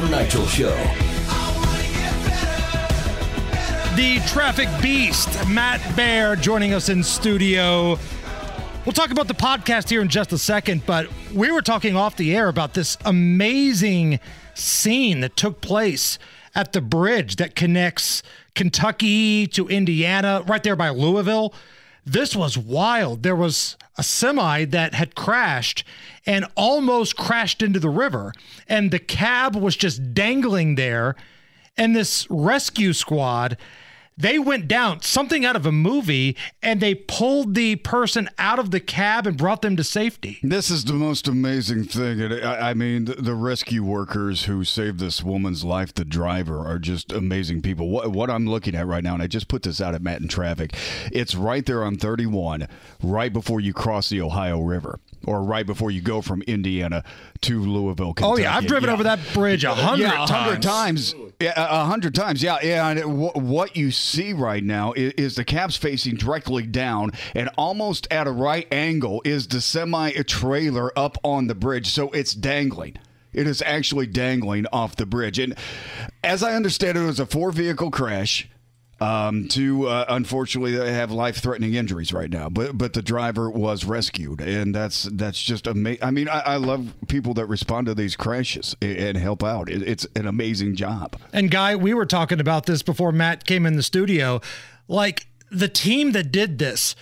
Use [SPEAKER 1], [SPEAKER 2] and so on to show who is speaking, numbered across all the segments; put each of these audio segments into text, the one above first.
[SPEAKER 1] Adam Nigel Show.
[SPEAKER 2] The traffic beast, Matt Bair, joining us in studio. We'll talk about the podcast here in just a second, but we were talking off the air about this amazing scene that took place at the bridge that connects Kentucky to Indiana, right there by Louisville. This was wild. There was a semi that had crashed and almost crashed into the river, and the cab was just dangling there. And this rescue squad they went down something out of a movie and they pulled the person out of the cab and brought them to safety.
[SPEAKER 3] This is the most amazing thing. I, mean, the, rescue workers who saved this woman's life, the driver, are just amazing people. What, what I'm looking at right now, and I just put this out at Matt in traffic, it's right there on 31, right before you cross the Ohio River or right before you go from Indiana to Louisville. Kentucky.
[SPEAKER 2] Oh yeah, I've driven
[SPEAKER 3] yeah.
[SPEAKER 2] over that bridge a hundred
[SPEAKER 3] yeah,
[SPEAKER 2] times.
[SPEAKER 3] times. Yeah, a hundred times. Yeah, yeah. And it, what you see right now is, is, the Caps facing directly down, and almost at a right angle is the semi trailer up on the bridge, so it's dangling. It is actually dangling off the bridge, and as I understand it, it was a four vehicle crash um, to uh, unfortunately have life-threatening injuries right now. But but the driver was rescued, and that's that's just amazing. I mean, I, I, love people that respond to these crashes and help out. It, it's an amazing job.
[SPEAKER 2] And guy, we were talking about this before Matt came in the studio. Like the team that did this,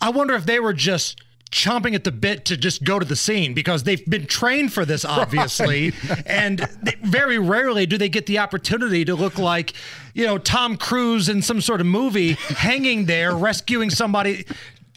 [SPEAKER 2] I wonder if they were just chomping at the bit to just go to the scene because they've been trained for this, obviously. Right. and very rarely do they get the opportunity to look like, you know, Tom Cruise in some sort of movie hanging there, rescuing somebody,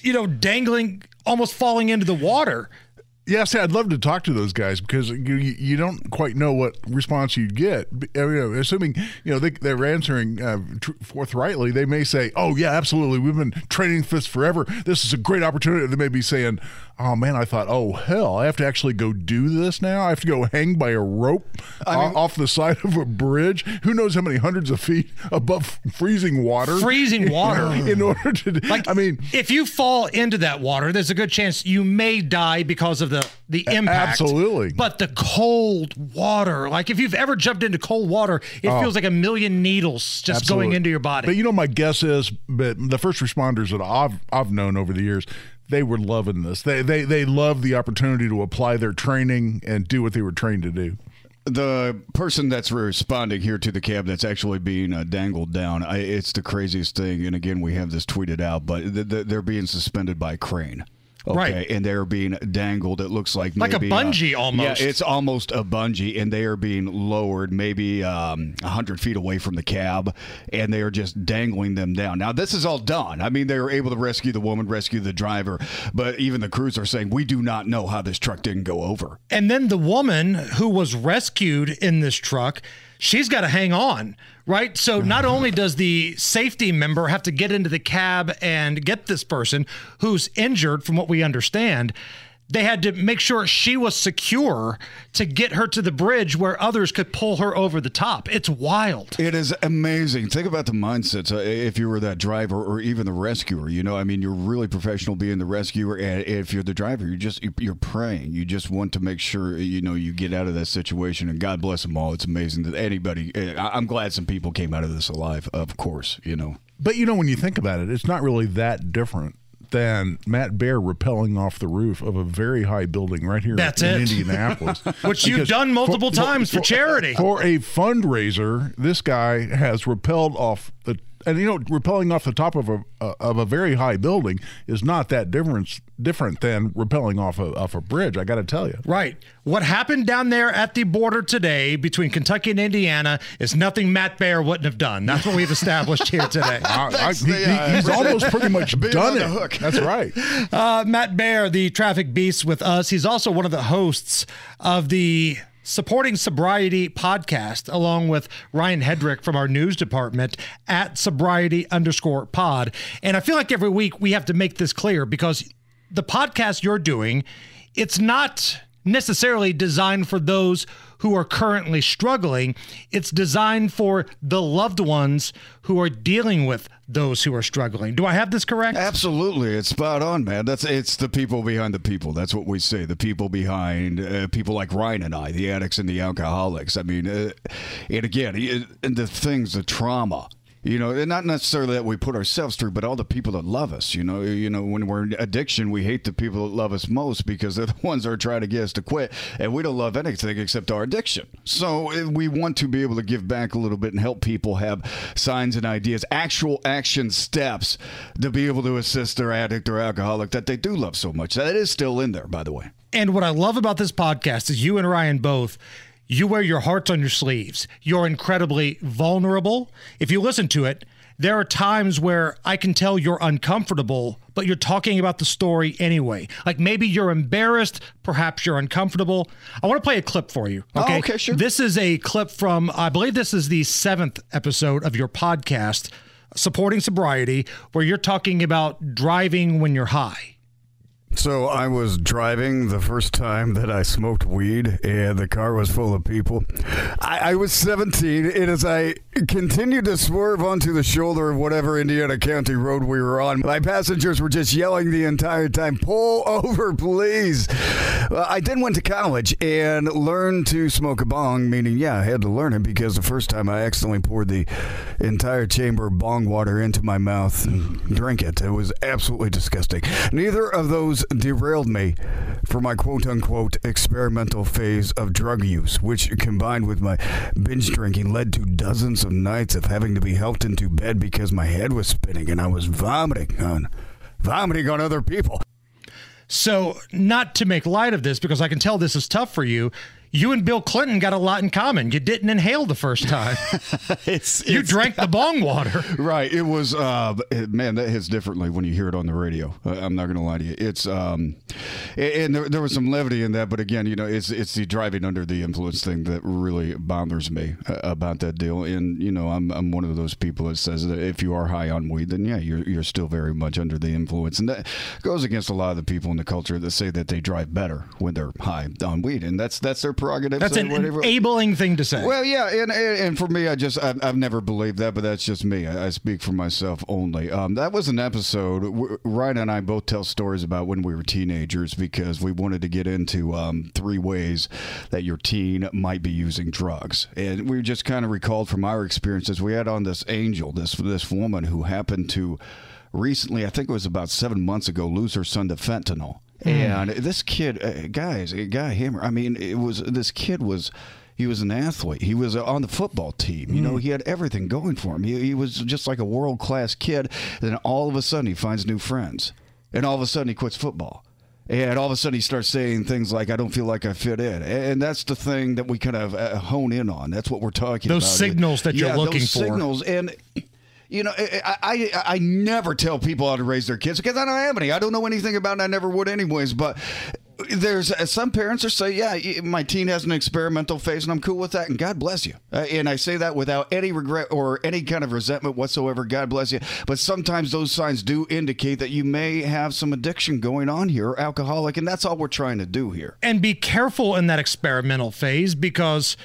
[SPEAKER 2] you know, dangling, almost falling into the water.
[SPEAKER 4] Yes, I'd love to talk to those guys because you, you don't quite know what response you'd get. Assuming you know they, they're answering uh, forthrightly, they may say, "Oh yeah, absolutely, we've been training this forever. This is a great opportunity." They may be saying, "Oh man, I thought, oh hell, I have to actually go do this now. I have to go hang by a rope I mean, off the side of a bridge. Who knows how many hundreds of feet above freezing water?
[SPEAKER 2] Freezing water.
[SPEAKER 4] in order to, like, I mean,
[SPEAKER 2] if you fall into that water, there's a good chance you may die because of the the impact.
[SPEAKER 4] Absolutely.
[SPEAKER 2] But the cold water, like if you've ever jumped into cold water, it oh. feels like a million needles just Absolutely. going into your body.
[SPEAKER 4] But you know, my guess is, but the first responders that I've I've known over the years, they were loving this. They they they love the opportunity to apply their training and do what they were trained to do
[SPEAKER 3] the person that's responding here to the cab that's actually being uh, dangled down, I, it's the craziest thing. And again, we have this tweeted out, but th- th- they're being suspended by crane. Okay,
[SPEAKER 2] right.
[SPEAKER 3] and they're being dangled. It looks like
[SPEAKER 2] like a bungee uh, almost.
[SPEAKER 3] Yeah, it's almost a bungee, and they are being lowered maybe um, hundred feet away from the cab, and they are just dangling them down. Now this is all done. I mean, they were able to rescue the woman, rescue the driver, but even the crews are saying we do not know how this truck didn't go over.
[SPEAKER 2] And then the woman who was rescued in this truck she's got to hang on, right? So not only does the safety member have to get into the cab and get this person who's injured, from what we understand, they had to make sure she was secure to get her to the bridge where others could pull her over the top. It's wild.
[SPEAKER 3] It is amazing. Think about the mindsets. Uh, if you were that driver or even the rescuer, you know, I mean, you're really professional being the rescuer, and if you're the driver, you're just you're praying. You just want to make sure you know you get out of that situation. And God bless them all. It's amazing that anybody. Eh, I'm glad some people came out of this alive. Of course, you know.
[SPEAKER 4] But you know, when you think about it, it's not really that different than Matt Bair rappelling off the roof of a very high building right here
[SPEAKER 2] That's
[SPEAKER 4] in
[SPEAKER 2] it.
[SPEAKER 4] Indianapolis.
[SPEAKER 2] Which you've done multiple for, times for, for charity.
[SPEAKER 4] For a fundraiser, this guy has rappelled off the and you know, rappelling off the top of a uh, of a very high building is not that different different than rappelling off a off a bridge. I got to tell you.
[SPEAKER 2] Right. What happened down there at the border today between Kentucky and Indiana is nothing Matt Bair wouldn't have done. That's what we've established here today. I,
[SPEAKER 4] I, he, he's almost pretty much done it. Hook. That's right.
[SPEAKER 2] Uh, Matt Bair, the traffic beast, with us. He's also one of the hosts of the supporting sobriety podcast along with Ryan Hedrick from our news department at sobriety underscore pod. And I feel like every week we have to make this clear because the podcast you're doing, it's not necessarily designed for those who are currently struggling. It's designed for the loved ones who are dealing with those who are struggling. Do I have this correct?
[SPEAKER 3] Absolutely, it's spot on, man. That's it's the people behind the people. That's what we say. The people behind uh, people like Ryan and I, the addicts and the alcoholics. I mean, uh, and again, it, and the things, the trauma you know, not necessarily that we put ourselves through, but all the people that love us. You know, you know, when we're in addiction, we hate the people that love us most because they're the ones that are trying to get us to quit, and we don't love anything except our addiction. So eh, we want to be able to give back a little bit and help people have signs and ideas, actual action steps to be able to assist their addict or alcoholic that they do love so much. That is still in there, by the way.
[SPEAKER 2] And what I love about this podcast is you and Ryan both you wear your hearts on your sleeves. You're incredibly vulnerable. If you listen to it, there are times where I can tell you're uncomfortable, but you're talking about the story anyway. Like maybe you're embarrassed, perhaps you're uncomfortable. I want to play a clip for you. Oh, okay.
[SPEAKER 3] Oh, okay, sure.
[SPEAKER 2] This is a clip from, I believe this is the seventh episode of your podcast, Supporting Sobriety, where you're talking about driving when you're high.
[SPEAKER 1] So I was driving the first time that I smoked weed, and the car was full of people. I, I, was 17, and as I continued to swerve onto the shoulder of whatever Indiana County road we were on, my passengers were just yelling the entire time, "Pull over, please!" I then went to college and learned to smoke a bong, meaning, yeah, I had to learn it because the first time I accidentally poured the entire chamber of bong water into my mouth and drank it. It was absolutely disgusting. Neither of those derailed me for my quote unquote experimental phase of drug use, which combined with my binge drinking led to dozens of nights of having to be helped into bed because my head was spinning and I was vomiting on vomiting on other people.
[SPEAKER 2] So, not to make light of this, because I can tell this is tough for you, you and Bill Clinton got a lot in common. You didn't inhale the first time. it's, you it's, drank the bong water.
[SPEAKER 3] Right. It was, uh, man, that hits differently when you hear it on the radio. Uh, I'm not going to lie to you. It's, um, and there, there, was some levity in that, but again, you know, it's it's the driving under the influence thing that really bothers me uh, about that deal. And you know, I'm I'm one of those people that says that if you are high on weed, then yeah, you're you're still very much under the influence, and that goes against a lot of the people in the culture that say that they drive better when they're high on weed, and that's that's their prerogative.
[SPEAKER 2] That's an whatever. enabling thing to say.
[SPEAKER 3] Well, yeah, and, and, and for me, I just I've, I've, never believed that, but that's just me. I, I speak for myself only. Um, that was an episode. Ryan and I both tell stories about when we were teenagers because we wanted to get into um, three ways that your teen might be using drugs, and we just kind of recalled from our experiences. We had on this angel, this this woman who happened to recently, I think it was about seven months ago, lose her son to fentanyl. Mm. And this kid, uh, guys, Guy Hammer. I mean, it was this kid was he was an athlete. He was on the football team. You know, mm. he had everything going for him. He, he was just like a world class kid. Then all of a sudden, he finds new friends, and all of a sudden, he quits football. And all of a sudden, he starts saying things like, "I don't feel like I fit in," and that's the thing that we kind of uh, hone in on. That's what we're talking
[SPEAKER 2] those
[SPEAKER 3] about.
[SPEAKER 2] Those signals that you're looking
[SPEAKER 3] those
[SPEAKER 2] for.
[SPEAKER 3] Signals, and you know, I, I, I never tell people how to raise their kids because I don't have any. I don't know anything about it. I never would anyways. But there's uh, some parents are say, yeah, my teen has an experimental phase, and I'm cool with that, and God bless you. Uh, and I say that without any regret or any kind of resentment whatsoever. God bless you. But sometimes those signs do indicate that you may have some addiction going on here, or alcoholic, and that's all we're trying to do here.
[SPEAKER 2] And be careful in that experimental phase because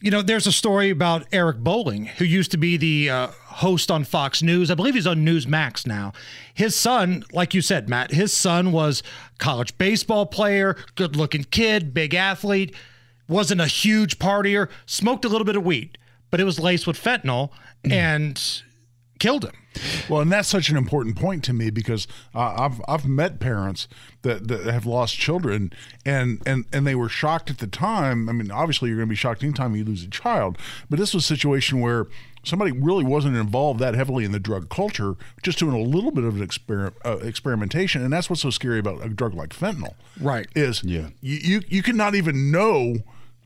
[SPEAKER 2] you know, there's a story about Eric Bolling, who used to be the uh, host on Fox News. I believe he's on Newsmax now. His son, like you said, Matt, his son was college baseball player, good looking kid, big athlete, wasn't a huge partier, smoked a little bit of weed, but it was laced with fentanyl and killed him.
[SPEAKER 4] Well, and that's such an important point to me because uh, I've I've met parents that, that have lost children and, and and they were shocked at the time. I mean, obviously you're going to be shocked anytime you lose a child, but this was a situation where somebody really wasn't involved that heavily in the drug culture, just doing a little bit of an exper- uh, experimentation, and that's what's so scary about a drug like fentanyl.
[SPEAKER 2] Right?
[SPEAKER 4] Is yeah. you you, you cannot even know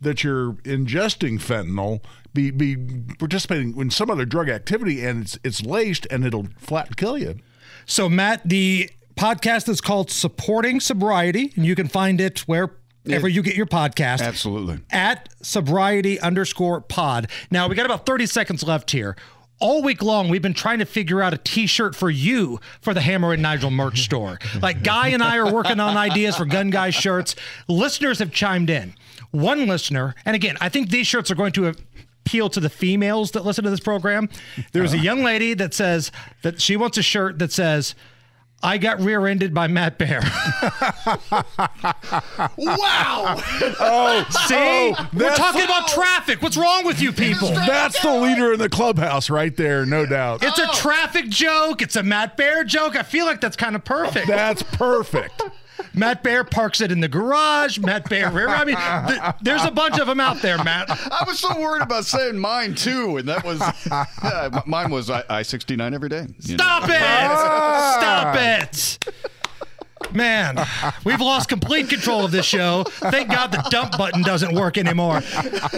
[SPEAKER 4] that you're ingesting fentanyl be be participating in some other drug activity and it's it's laced and it'll flat kill you.
[SPEAKER 2] So Matt, the podcast is called Supporting Sobriety, and you can find it wherever yeah. you get your podcast.
[SPEAKER 3] Absolutely.
[SPEAKER 2] At sobriety underscore pod. Now we got about 30 seconds left here. all week long we've been trying to figure out a t-shirt for you for the hammer and nigel merch store like guy and i are working on ideas for gun guy shirts listeners have chimed in one listener and again i think these shirts are going to appeal to the females that listen to this program there's a uh-huh. young lady that says that she wants a shirt that says I got rear-ended by Matt Bair.
[SPEAKER 3] Wow.
[SPEAKER 4] Oh,
[SPEAKER 2] See,
[SPEAKER 4] oh,
[SPEAKER 2] we're
[SPEAKER 4] that's-
[SPEAKER 2] talking about traffic. What's wrong with you people?
[SPEAKER 4] That's the leader in the clubhouse right there, no doubt.
[SPEAKER 2] It's a oh. traffic joke. It's a Matt Bair joke. I feel like that's kind of perfect.
[SPEAKER 4] That's perfect.
[SPEAKER 2] Matt Bair parks it in the garage. Matt Bair. I mean, th- there's a bunch of them out there, Matt.
[SPEAKER 3] I was so worried about saying mine too, and that was m- mine was I sixty nine every day. you know.
[SPEAKER 2] Stop it! Stop it! Man, we've lost complete control of this show. Thank God the dump button doesn't work anymore.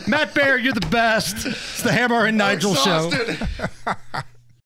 [SPEAKER 2] Matt Bair, you're the best. It's the Hammer and Nigel show.